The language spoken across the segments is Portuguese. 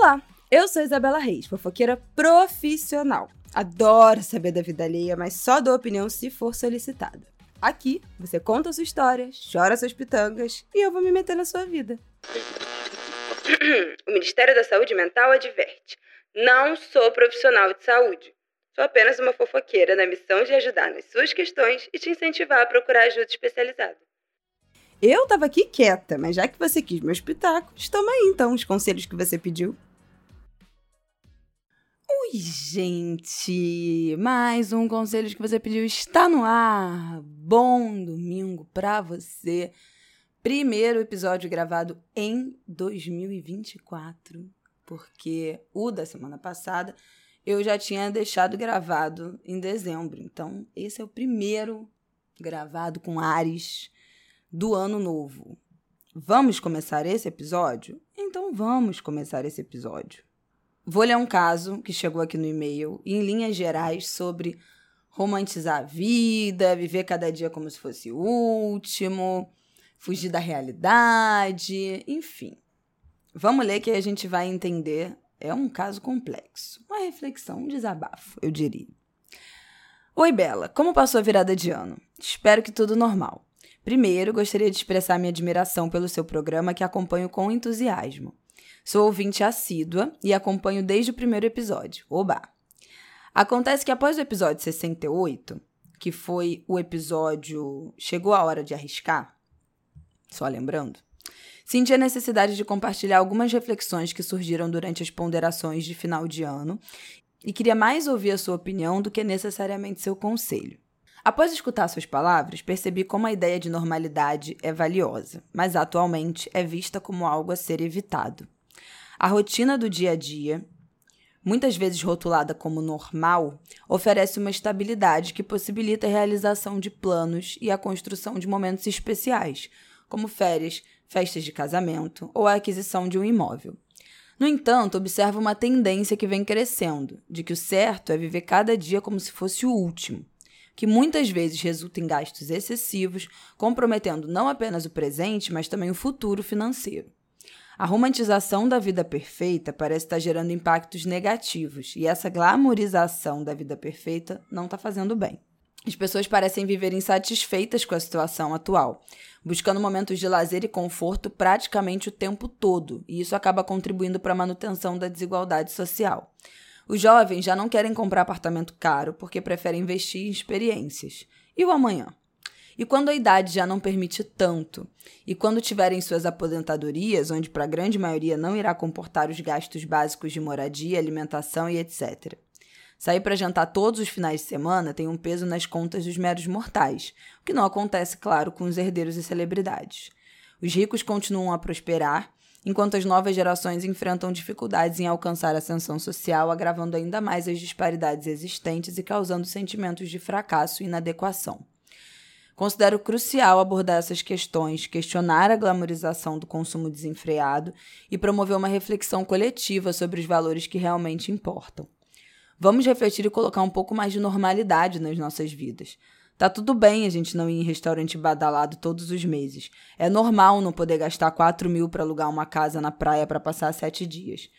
Olá, eu sou Isabela Reis, fofoqueira profissional. Adoro saber da vida alheia, mas só dou opinião se for solicitada. Aqui, você conta a sua história, chora suas pitangas e eu vou me meter na sua vida. O Ministério da Saúde Mental adverte: não sou profissional de saúde. Sou apenas uma fofoqueira na missão de ajudar nas suas questões e te incentivar a procurar ajuda especializada. Eu tava aqui quieta, mas já que você quis meus pitacos, toma aí então os conselhos que você pediu. Oi, gente! Mais um conselho que você pediu está no ar. Bom domingo pra você. Primeiro episódio gravado em 2024, porque o da semana passada eu já tinha deixado gravado em dezembro. Então, esse é o primeiro gravado com Ares do ano novo. Vamos começar esse episódio? Então vamos começar esse episódio. Vou ler um caso que chegou aqui no e-mail, em linhas gerais, sobre romantizar a vida, viver cada dia como se fosse o último, fugir da realidade, enfim. Vamos ler que a gente vai entender. É um caso complexo. Uma reflexão, um desabafo, eu diria. Oi, Bela. Como passou a virada de ano? Espero que tudo normal. Primeiro, gostaria de expressar minha admiração pelo seu programa que acompanho com entusiasmo. Sou ouvinte assídua e acompanho desde o primeiro episódio. Oba! Acontece que após o episódio 68, que foi o episódio Chegou a Hora de Arriscar, só lembrando, senti a necessidade de compartilhar algumas reflexões que surgiram durante as ponderações de final de ano e queria mais ouvir a sua opinião do que necessariamente seu conselho. Após escutar suas palavras, percebi como a ideia de normalidade é valiosa, mas atualmente é vista como algo a ser evitado. A rotina do dia a dia, muitas vezes rotulada como normal, oferece uma estabilidade que possibilita a realização de planos e a construção de momentos especiais, como férias, festas de casamento ou a aquisição de um imóvel. No entanto, observo uma tendência que vem crescendo, de que o certo é viver cada dia como se fosse o último, que muitas vezes resulta em gastos excessivos, comprometendo não apenas o presente, mas também o futuro financeiro. A romantização da vida perfeita parece estar gerando impactos negativos, e essa glamorização da vida perfeita não está fazendo bem. As pessoas parecem viver insatisfeitas com a situação atual, buscando momentos de lazer e conforto praticamente o tempo todo, e isso acaba contribuindo para a manutenção da desigualdade social. Os jovens já não querem comprar apartamento caro porque preferem investir em experiências. E o amanhã? E quando a idade já não permite tanto, e quando tiverem suas aposentadorias, onde para a grande maioria não irá comportar os gastos básicos de moradia, alimentação e etc. Sair para jantar todos os finais de semana tem um peso nas contas dos meros mortais, o que não acontece, claro, com os herdeiros e celebridades. Os ricos continuam a prosperar, enquanto as novas gerações enfrentam dificuldades em alcançar ascensão social, agravando ainda mais as disparidades existentes e causando sentimentos de fracasso e inadequação. Considero crucial abordar essas questões, questionar a glamorização do consumo desenfreado e promover uma reflexão coletiva sobre os valores que realmente importam. Vamos refletir e colocar um pouco mais de normalidade nas nossas vidas. Tá tudo bem a gente não ir em restaurante badalado todos os meses. É normal não poder gastar 4 mil para alugar uma casa na praia para passar sete dias.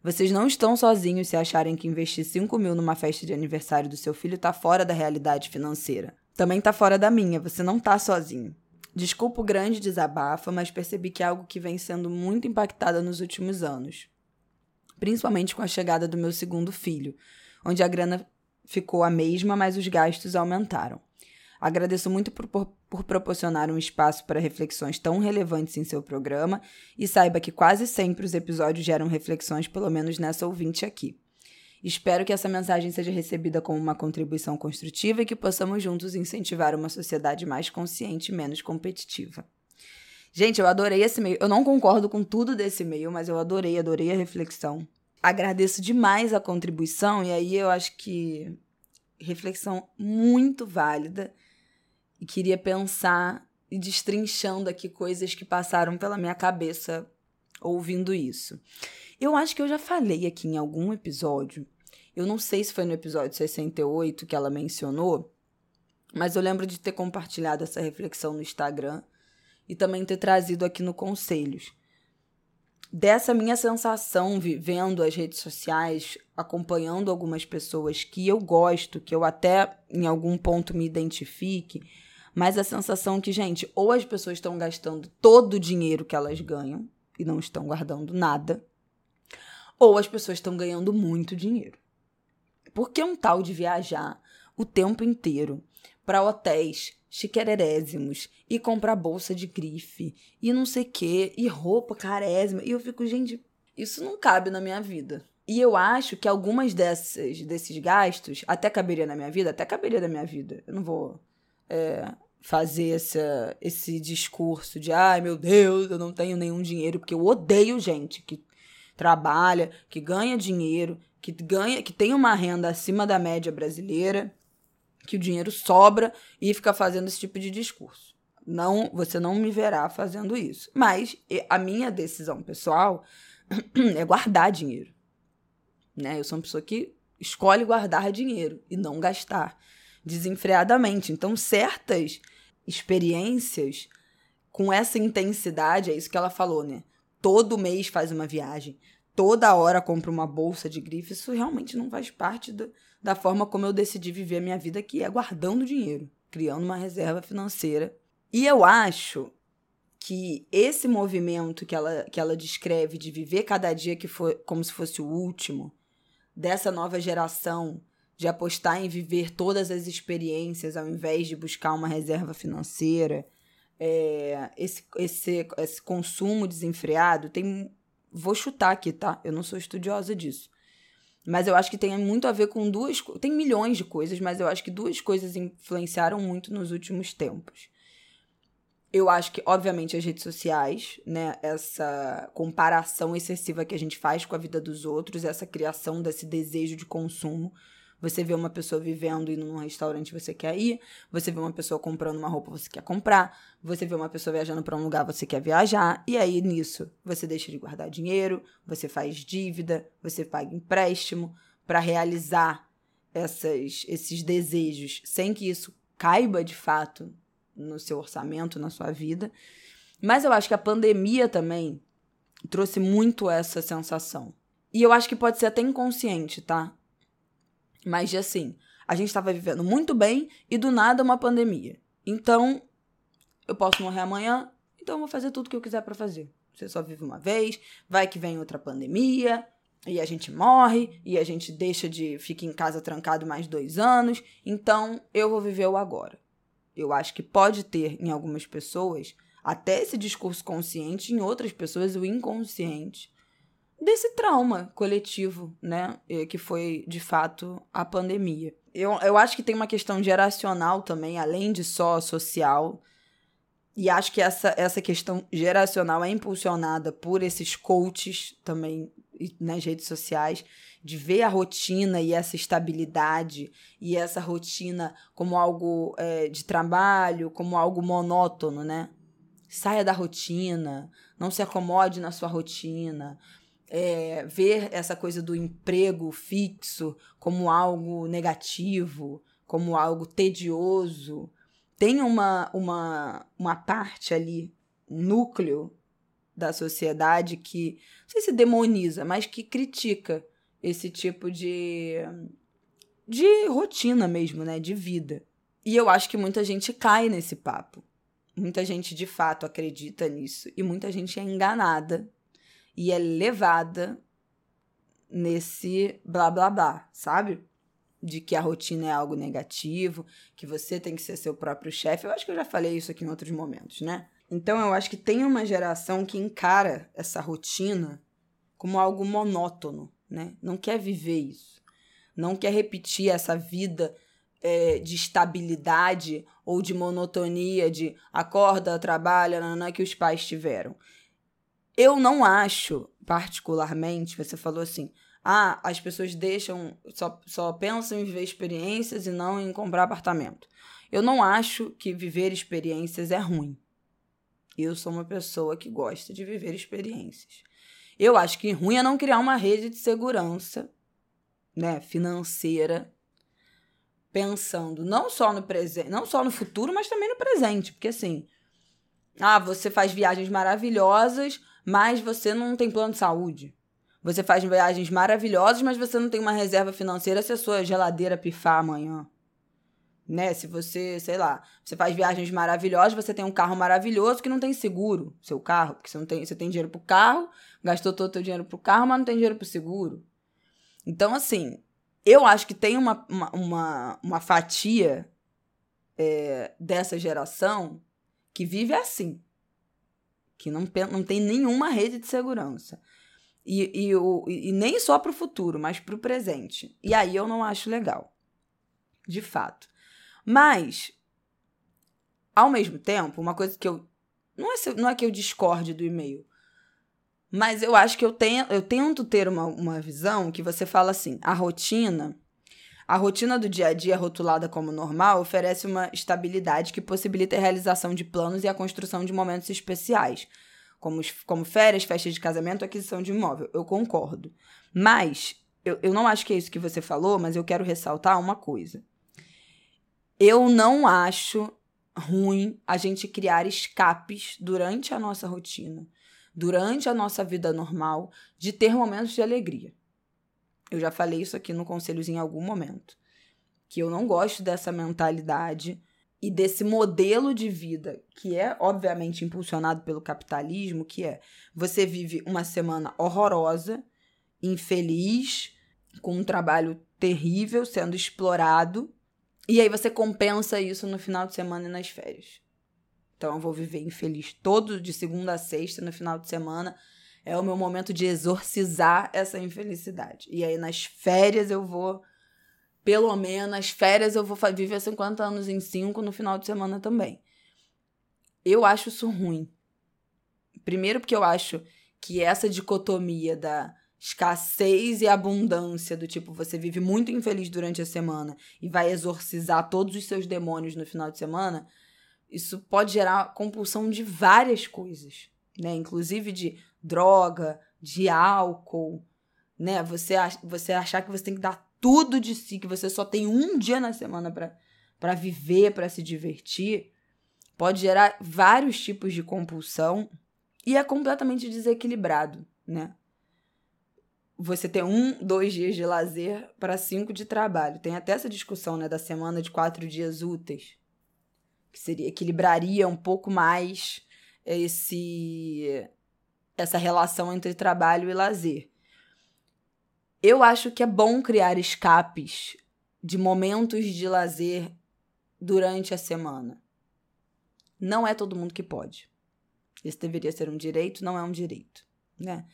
Vocês não estão sozinhos se acharem que investir 5 mil numa festa de aniversário do seu filho está fora da realidade financeira. Também está fora da minha, você não está sozinho. Desculpa o grande desabafo, mas percebi que é algo que vem sendo muito impactada nos últimos anos. Principalmente com a chegada do meu segundo filho, onde a grana ficou a mesma, mas os gastos aumentaram. Agradeço muito por, por, por, proporcionar um espaço para reflexões tão relevantes em seu programa e saiba que quase sempre os episódios geram reflexões, pelo menos nessa ouvinte aqui. Espero que essa mensagem seja recebida como uma contribuição construtiva e que possamos juntos incentivar uma sociedade mais consciente e menos competitiva. Gente, eu adorei esse e-mail. Eu não concordo com tudo desse e-mail, mas eu adorei, adorei a reflexão agradeço demais a contribuição, e aí eu acho que reflexão muito válida. E queria pensar e destrinchando aqui coisas que passaram pela minha cabeça ouvindo isso. Eu acho que eu já falei aqui em algum episódio, eu não sei se foi no episódio 68 que ela mencionou, mas eu lembro de ter compartilhado essa reflexão no Instagram e também ter trazido aqui no Conselhos. Dessa minha sensação vendo as redes sociais, acompanhando algumas pessoas que eu gosto, que eu até em algum ponto me identifique, mas a sensação que, gente, ou as pessoas estão gastando todo o dinheiro que elas ganham e não estão guardando nada, ou as pessoas estão ganhando muito dinheiro. Porque um tal de viajar o tempo inteiro para hotéis chiquererésimos e comprar bolsa de grife e não sei o quê, e roupa carésima. E eu fico, gente, isso não cabe na minha vida. E eu acho que algumas dessas, desses gastos até caberia na minha vida, até caberia na minha vida. Eu não vou é, fazer essa, esse discurso de ai meu Deus, eu não tenho nenhum dinheiro, porque eu odeio gente que trabalha, que ganha dinheiro, que ganha, que tem uma renda acima da média brasileira que o dinheiro sobra e fica fazendo esse tipo de discurso. Não, você não me verá fazendo isso. Mas a minha decisão pessoal é guardar dinheiro. Né? Eu sou uma pessoa que escolhe guardar dinheiro e não gastar desenfreadamente. Então, certas experiências com essa intensidade, é isso que ela falou, né? Todo mês faz uma viagem, toda hora compra uma bolsa de grife, isso realmente não faz parte do, da forma como eu decidi viver a minha vida, que é guardando dinheiro, criando uma reserva financeira. E eu acho que esse movimento que ela, que ela descreve de viver cada dia que foi como se fosse o último, dessa nova geração de apostar em viver todas as experiências ao invés de buscar uma reserva financeira, é, esse, esse, esse consumo desenfreado tem Vou chutar aqui, tá? Eu não sou estudiosa disso. Mas eu acho que tem muito a ver com duas. Tem milhões de coisas, mas eu acho que duas coisas influenciaram muito nos últimos tempos. Eu acho que, obviamente, as redes sociais, né? Essa comparação excessiva que a gente faz com a vida dos outros, essa criação desse desejo de consumo você vê uma pessoa vivendo e num restaurante você quer ir, você vê uma pessoa comprando uma roupa você quer comprar, você vê uma pessoa viajando para um lugar você quer viajar, e aí nisso você deixa de guardar dinheiro, você faz dívida, você paga empréstimo para realizar essas, esses desejos sem que isso caiba de fato no seu orçamento, na sua vida. Mas eu acho que a pandemia também trouxe muito essa sensação. E eu acho que pode ser até inconsciente, tá? Mas de assim, a gente estava vivendo muito bem e do nada uma pandemia. Então, eu posso morrer amanhã, então eu vou fazer tudo que eu quiser para fazer. Você só vive uma vez, vai que vem outra pandemia, e a gente morre, e a gente deixa de. fica em casa trancado mais dois anos, então eu vou viver o agora. Eu acho que pode ter em algumas pessoas até esse discurso consciente, em outras pessoas o inconsciente desse trauma coletivo, né? Que foi, de fato, a pandemia. Eu, eu acho que tem uma questão geracional também, além de só social. E acho que essa, essa questão geracional é impulsionada por esses coaches também nas redes sociais, de ver a rotina e essa estabilidade e essa rotina como algo é, de trabalho, como algo monótono, né? Saia da rotina, não se acomode na sua rotina, é, ver essa coisa do emprego fixo como algo negativo, como algo tedioso. Tem uma, uma, uma parte ali, um núcleo da sociedade que, não sei se demoniza, mas que critica esse tipo de, de rotina mesmo, né? De vida. E eu acho que muita gente cai nesse papo. Muita gente de fato acredita nisso e muita gente é enganada e é levada nesse blá blá blá, sabe? De que a rotina é algo negativo, que você tem que ser seu próprio chefe. Eu acho que eu já falei isso aqui em outros momentos, né? Então eu acho que tem uma geração que encara essa rotina como algo monótono, né? Não quer viver isso. Não quer repetir essa vida é, de estabilidade ou de monotonia, de acorda, trabalha, nanã, que os pais tiveram. Eu não acho, particularmente, você falou assim, ah, as pessoas deixam, só, só pensam em viver experiências e não em comprar apartamento. Eu não acho que viver experiências é ruim. Eu sou uma pessoa que gosta de viver experiências. Eu acho que ruim é não criar uma rede de segurança, né, financeira, pensando não só no presente, não só no futuro, mas também no presente, porque assim, ah, você faz viagens maravilhosas, mas você não tem plano de saúde. Você faz viagens maravilhosas, mas você não tem uma reserva financeira se a sua geladeira pifar amanhã. Né? Se você, sei lá, você faz viagens maravilhosas, você tem um carro maravilhoso que não tem seguro, seu carro, porque você não tem, você tem dinheiro pro carro, gastou todo o seu dinheiro pro carro, mas não tem dinheiro pro seguro. Então, assim, eu acho que tem uma, uma, uma, uma fatia é, dessa geração que vive assim, que não, não tem nenhuma rede de segurança. E, e, o, e nem só para o futuro, mas para o presente. E aí eu não acho legal. De fato. Mas, ao mesmo tempo, uma coisa que eu. Não é, não é que eu discorde do e-mail. Mas eu acho que eu, eu tento ter uma, uma visão que você fala assim: a rotina. A rotina do dia a dia, rotulada como normal, oferece uma estabilidade que possibilita a realização de planos e a construção de momentos especiais como, como férias, festas de casamento, aquisição de imóvel. Eu concordo. Mas, eu, eu não acho que é isso que você falou, mas eu quero ressaltar uma coisa. Eu não acho ruim a gente criar escapes durante a nossa rotina, durante a nossa vida normal, de ter momentos de alegria. Eu já falei isso aqui no Conselhos em algum momento. Que eu não gosto dessa mentalidade e desse modelo de vida que é obviamente impulsionado pelo capitalismo, que é você vive uma semana horrorosa, infeliz, com um trabalho terrível sendo explorado, e aí você compensa isso no final de semana e nas férias. Então eu vou viver infeliz todo de segunda a sexta no final de semana. É o meu momento de exorcizar essa infelicidade. E aí nas férias eu vou pelo menos as férias eu vou viver 50 anos em 5 no final de semana também. Eu acho isso ruim. Primeiro porque eu acho que essa dicotomia da escassez e abundância, do tipo, você vive muito infeliz durante a semana e vai exorcizar todos os seus demônios no final de semana, isso pode gerar compulsão de várias coisas, né? Inclusive de droga, de álcool, né? Você, você achar que você tem que dar tudo de si, que você só tem um dia na semana para viver, para se divertir, pode gerar vários tipos de compulsão e é completamente desequilibrado, né? Você tem um, dois dias de lazer para cinco de trabalho. Tem até essa discussão, né, da semana de quatro dias úteis, que seria equilibraria um pouco mais esse essa relação entre trabalho e lazer. Eu acho que é bom criar escapes de momentos de lazer durante a semana. Não é todo mundo que pode. Esse deveria ser um direito, não é um direito, né?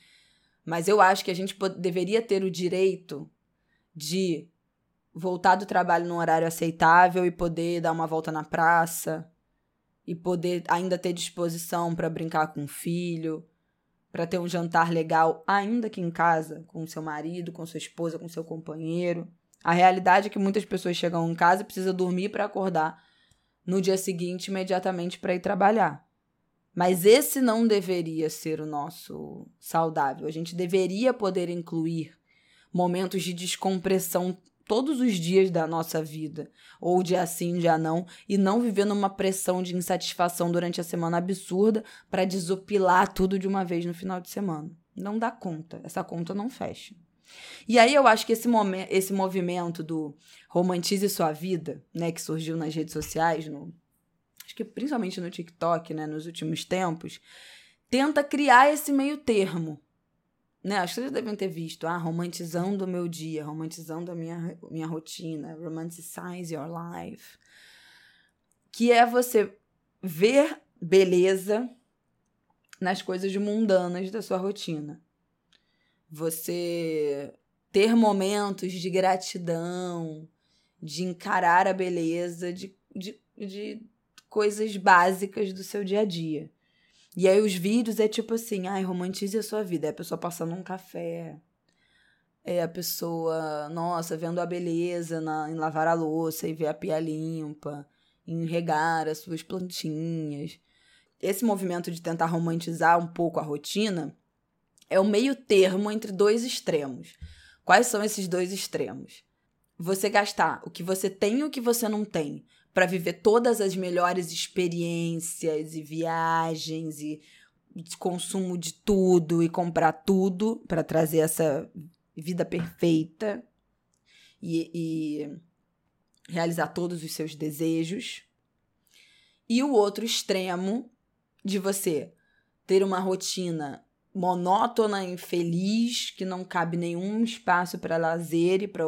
Mas eu acho que a gente deveria ter o direito de voltar do trabalho num horário aceitável e poder dar uma volta na praça e poder ainda ter disposição para brincar com o filho, para ter um jantar legal, ainda que em casa, com seu marido, com sua esposa, com seu companheiro. A realidade é que muitas pessoas chegam em casa e precisam dormir para acordar no dia seguinte imediatamente para ir trabalhar. Mas esse não deveria ser o nosso saudável. A gente deveria poder incluir momentos de descompressão todos os dias da nossa vida, ou dia sim, dia não, e não viver numa pressão de insatisfação durante a semana absurda para desopilar tudo de uma vez no final de semana. Não dá conta, essa conta não fecha. E aí eu acho que esse, momento, esse movimento do romantize sua vida, né, que surgiu nas redes sociais, no, acho que principalmente no TikTok, né, nos últimos tempos, tenta criar esse meio termo né? Acho que vocês devem ter visto, ah, romantizando o meu dia, romantizando a minha, minha rotina, romanticize your life. Que é você ver beleza nas coisas mundanas da sua rotina. Você ter momentos de gratidão, de encarar a beleza de, de, de coisas básicas do seu dia a dia. E aí os vídeos é tipo assim, ai, romantize a sua vida. É a pessoa passando um café. É a pessoa, nossa, vendo a beleza na, em lavar a louça e ver a pia limpa, em regar as suas plantinhas. Esse movimento de tentar romantizar um pouco a rotina é o meio termo entre dois extremos. Quais são esses dois extremos? Você gastar o que você tem e o que você não tem para viver todas as melhores experiências e viagens e consumo de tudo e comprar tudo para trazer essa vida perfeita e, e realizar todos os seus desejos. E o outro extremo de você ter uma rotina monótona, infeliz, que não cabe nenhum espaço para lazer e para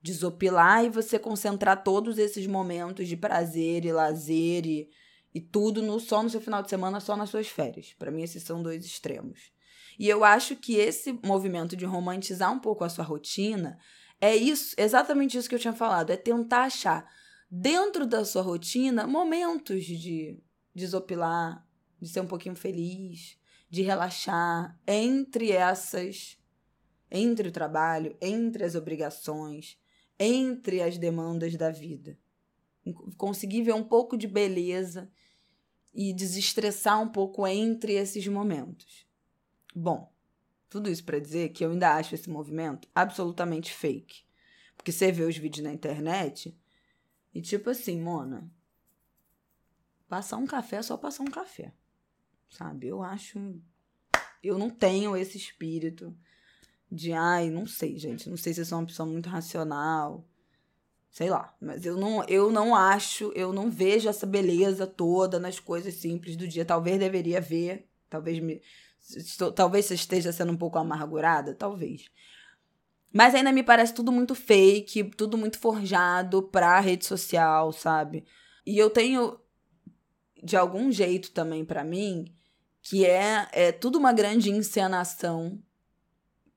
desopilar e você concentrar todos esses momentos de prazer e lazer e, e tudo no só no seu final de semana, só nas suas férias. Para mim esses são dois extremos. E eu acho que esse movimento de romantizar um pouco a sua rotina é isso, exatamente isso que eu tinha falado, é tentar achar dentro da sua rotina momentos de desopilar, de ser um pouquinho feliz, de relaxar entre essas entre o trabalho, entre as obrigações, entre as demandas da vida. Conseguir ver um pouco de beleza e desestressar um pouco entre esses momentos. Bom, tudo isso para dizer que eu ainda acho esse movimento absolutamente fake. Porque você vê os vídeos na internet e tipo assim, Mona, passar um café é só passar um café. Sabe? Eu acho eu não tenho esse espírito de ai, não sei, gente, não sei se eu sou uma pessoa muito racional. Sei lá, mas eu não, eu não acho, eu não vejo essa beleza toda nas coisas simples do dia. Talvez deveria ver, talvez me estou, talvez você esteja sendo um pouco amargurada, talvez. Mas ainda me parece tudo muito fake, tudo muito forjado pra rede social, sabe? E eu tenho de algum jeito também para mim que é, é tudo uma grande encenação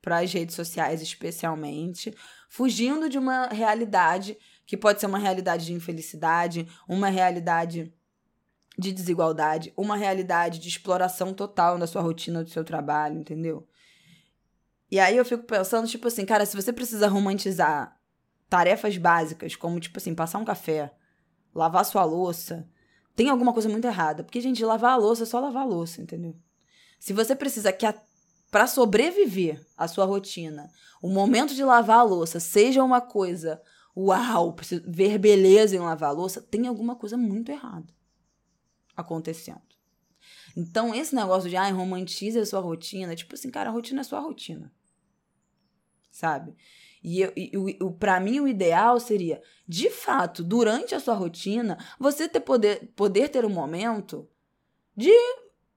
para as redes sociais, especialmente, fugindo de uma realidade que pode ser uma realidade de infelicidade, uma realidade de desigualdade, uma realidade de exploração total da sua rotina, do seu trabalho, entendeu? E aí eu fico pensando, tipo assim, cara, se você precisa romantizar tarefas básicas, como, tipo assim, passar um café, lavar sua louça, tem alguma coisa muito errada. Porque, gente, lavar a louça é só lavar a louça, entendeu? Se você precisa que a para sobreviver à sua rotina, o momento de lavar a louça seja uma coisa, uau, ver beleza em lavar a louça, tem alguma coisa muito errada acontecendo. Então, esse negócio de, ai, romantize a sua rotina, tipo assim, cara, a rotina é sua rotina. Sabe? E, eu, e, mim, o ideal seria, de fato, durante a sua rotina, você ter poder, poder ter um momento de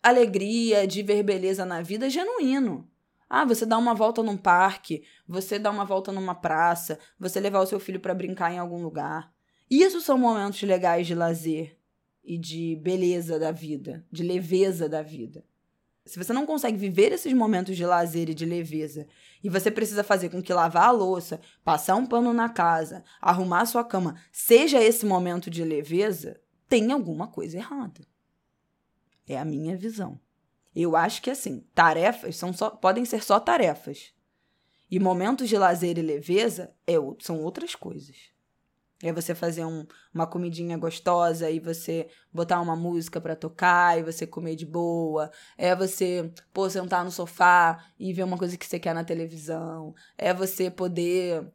alegria, de ver beleza na vida genuíno. Ah, você dá uma volta num parque, você dá uma volta numa praça, você levar o seu filho para brincar em algum lugar. Isso são momentos legais de lazer e de beleza da vida, de leveza da vida. Se você não consegue viver esses momentos de lazer e de leveza, e você precisa fazer com que lavar a louça, passar um pano na casa, arrumar a sua cama, seja esse momento de leveza, tem alguma coisa errada. É a minha visão. Eu acho que assim, tarefas são só, podem ser só tarefas. E momentos de lazer e leveza é, são outras coisas. É você fazer um, uma comidinha gostosa e você botar uma música para tocar e você comer de boa. É você, pô, sentar no sofá e ver uma coisa que você quer na televisão. É você poder,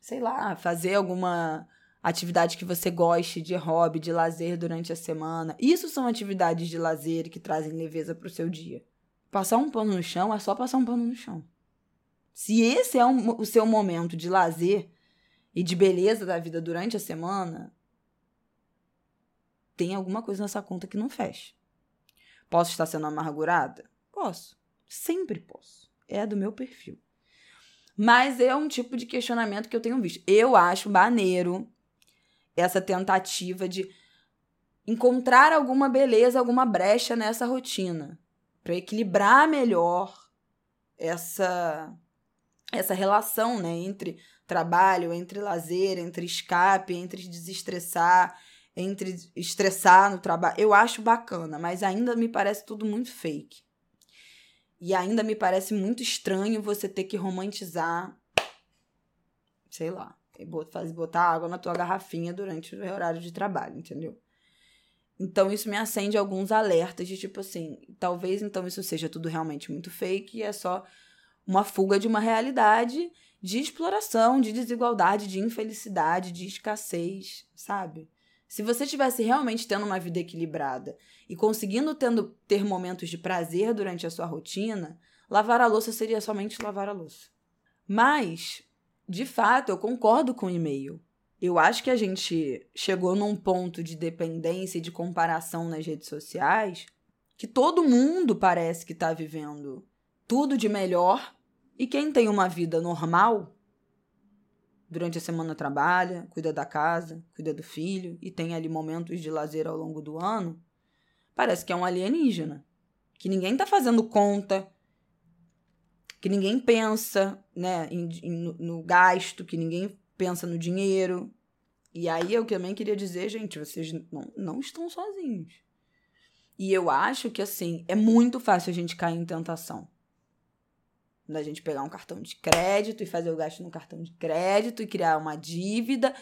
sei lá, fazer alguma atividade que você goste, de hobby, de lazer durante a semana. Isso são atividades de lazer que trazem leveza para o seu dia. Passar um pano no chão é só passar um pano no chão. Se esse é um, o seu momento de lazer e de beleza da vida durante a semana, tem alguma coisa nessa conta que não fecha. Posso estar sendo amargurada? Posso. Sempre posso. É do meu perfil. Mas é um tipo de questionamento que eu tenho visto. Eu acho maneiro essa tentativa de encontrar alguma beleza, alguma brecha nessa rotina, para equilibrar melhor essa essa relação, né, entre trabalho, entre lazer, entre escape, entre desestressar, entre estressar no trabalho. Eu acho bacana, mas ainda me parece tudo muito fake. E ainda me parece muito estranho você ter que romantizar, sei lá, fazer botar água na tua garrafinha durante o horário de trabalho, entendeu? Então isso me acende alguns alertas de tipo assim, talvez então isso seja tudo realmente muito fake e é só uma fuga de uma realidade de exploração, de desigualdade, de infelicidade, de escassez, sabe? Se você estivesse realmente tendo uma vida equilibrada e conseguindo tendo, ter momentos de prazer durante a sua rotina, lavar a louça seria somente lavar a louça. Mas, de fato, eu concordo com o e-mail. Eu acho que a gente chegou num ponto de dependência e de comparação nas redes sociais que todo mundo parece que está vivendo tudo de melhor e quem tem uma vida normal durante a semana trabalha, cuida da casa, cuida do filho e tem ali momentos de lazer ao longo do ano, parece que é um alienígena. Que ninguém está fazendo conta, que ninguém pensa né, em, em, no, gasto, que ninguém pensa no dinheiro. E aí eu também queria dizer, gente, vocês não, não estão sozinhos. E eu acho que, assim, é muito fácil a gente cair em tentação da gente pegar um cartão de crédito e fazer o gasto no cartão de crédito e criar uma dívida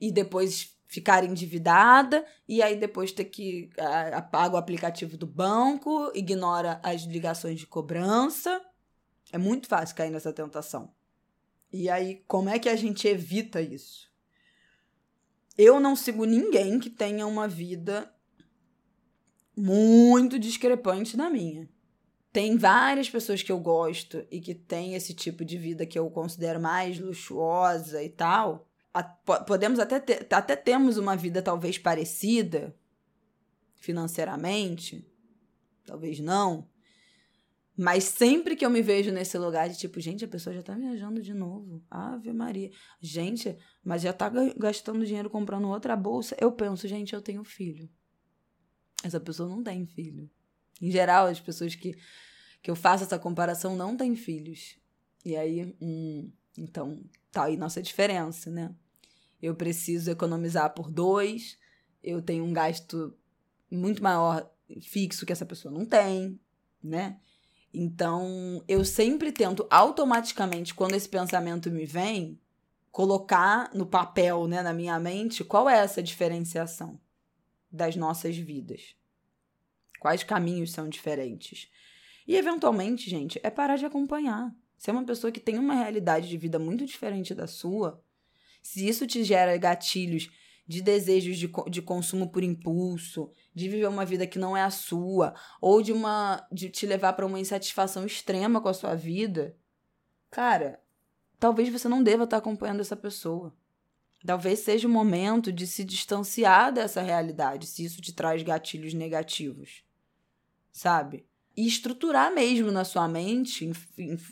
e depois ficar endividada e aí depois ter que apaga o aplicativo do banco, ignora as ligações de cobrança. É muito fácil cair nessa tentação. E aí, como é que a gente evita isso? Eu não sigo ninguém que tenha uma vida muito discrepante da minha. Tem várias pessoas que eu gosto e que têm esse tipo de vida que eu considero mais luxuosa e tal. Podemos até ter, até temos uma vida talvez parecida financeiramente, talvez não. Mas sempre que eu me vejo nesse lugar de tipo, gente, a pessoa já tá viajando de novo. Ave Maria. Gente, mas já tá gastando dinheiro comprando outra bolsa. Eu penso, gente, eu tenho filho. Essa pessoa não tem filho. Em geral, as pessoas que, que eu faço essa comparação não têm filhos. E aí, hum, então, tá aí nossa diferença, né? Eu preciso economizar por dois, eu tenho um gasto muito maior fixo que essa pessoa não tem, né? Então, eu sempre tento automaticamente, quando esse pensamento me vem, colocar no papel, né, na minha mente, qual é essa diferenciação das nossas vidas. Quais caminhos são diferentes? E, eventualmente, gente, é parar de acompanhar. Se é uma pessoa que tem uma realidade de vida muito diferente da sua, se isso te gera gatilhos de desejos de, de consumo por impulso, de viver uma vida que não é a sua, ou de uma de te levar para uma insatisfação extrema com a sua vida, cara, talvez você não deva estar acompanhando essa pessoa. Talvez seja o momento de se distanciar dessa realidade, se isso te traz gatilhos negativos sabe? E estruturar mesmo na sua mente,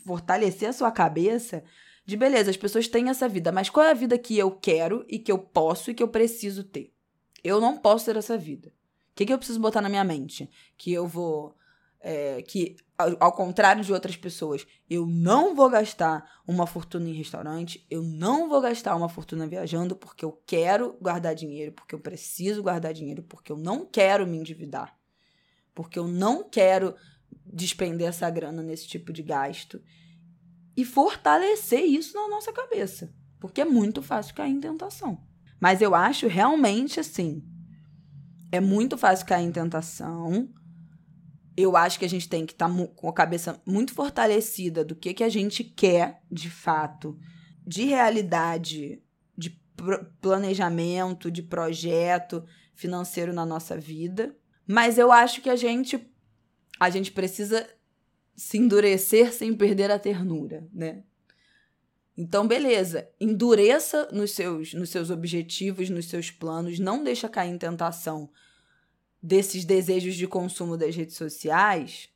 fortalecer a sua cabeça de beleza, as pessoas têm essa vida, mas qual é a vida que eu quero e que eu posso e que eu preciso ter? Eu não posso ter essa vida. O que, que eu preciso botar na minha mente? Que eu vou. É, que, ao, ao contrário de outras pessoas, eu não vou gastar uma fortuna em restaurante, eu não vou gastar uma fortuna viajando porque eu quero guardar dinheiro, porque eu preciso guardar dinheiro, porque eu não quero me endividar porque eu não quero despender essa grana nesse tipo de gasto. E fortalecer isso na nossa cabeça, porque é muito fácil cair em tentação. Mas eu acho realmente assim, é muito fácil cair em tentação. Eu acho que a gente tem que estar tá com a cabeça muito fortalecida do que, que a gente quer de fato, de realidade, de planejamento, de projeto financeiro na nossa vida. Mas eu acho que a gente a gente precisa se endurecer sem perder a ternura, né? Então, beleza, endureça nos seus, nos seus objetivos, nos seus planos, não deixa cair em tentação desses desejos de consumo das redes sociais,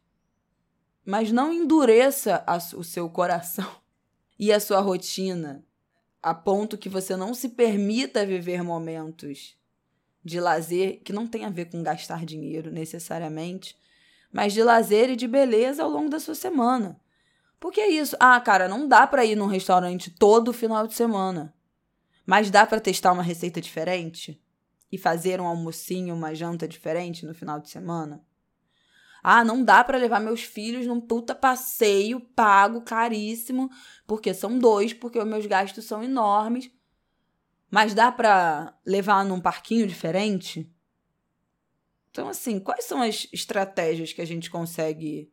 mas não endureça a, o seu coração e a sua rotina a ponto que você não se permita viver momentos de lazer que não tem a ver com gastar dinheiro necessariamente, mas de lazer e de beleza ao longo da sua semana. Porque é isso. Ah, cara, não dá para ir num restaurante todo final de semana. Mas dá para testar uma receita diferente e fazer um almocinho, uma janta diferente no final de semana. Ah, não dá para levar meus filhos num puta passeio pago caríssimo, porque são dois, porque os meus gastos são enormes. Mas dá para levar num parquinho diferente? Então, assim, quais são as estratégias que a gente consegue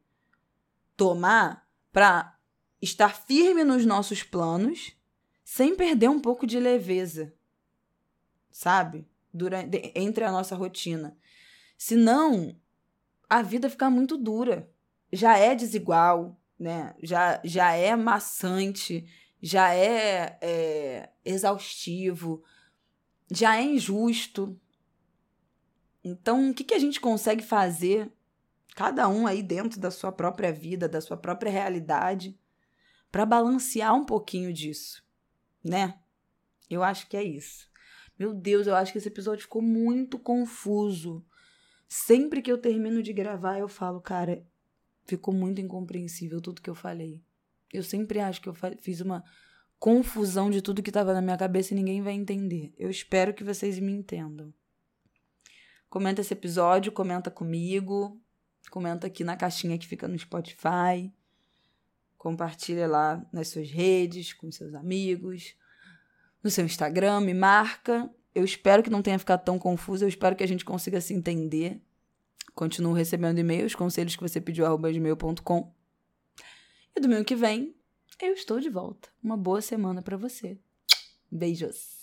tomar para estar firme nos nossos planos sem perder um pouco de leveza? Sabe? durante, entre a nossa rotina. Senão, a vida fica muito dura. Já é desigual, né? Já, já é maçante, já é, é exaustivo, já é injusto. Então, o que, que a gente consegue fazer, cada um aí dentro da sua própria vida, da sua própria realidade, para balancear um pouquinho disso, né? Eu acho que é isso. Meu Deus, eu acho que esse episódio ficou muito confuso. Sempre que eu termino de gravar, eu falo, cara, ficou muito incompreensível tudo que eu falei. Eu sempre acho que eu fiz uma confusão de tudo que estava na minha cabeça e ninguém vai entender. Eu espero que vocês me entendam. Comenta esse episódio, comenta comigo, comenta aqui na caixinha que fica no Spotify. Compartilha lá nas suas redes, com seus amigos, no seu Instagram, me marca. Eu espero que não tenha ficado tão confuso, eu espero que a gente consiga se entender. Continuo recebendo e-mails, conselhos que você pediu, arroba gmail.com. E domingo que vem, eu estou de volta. Uma boa semana para você. Beijos!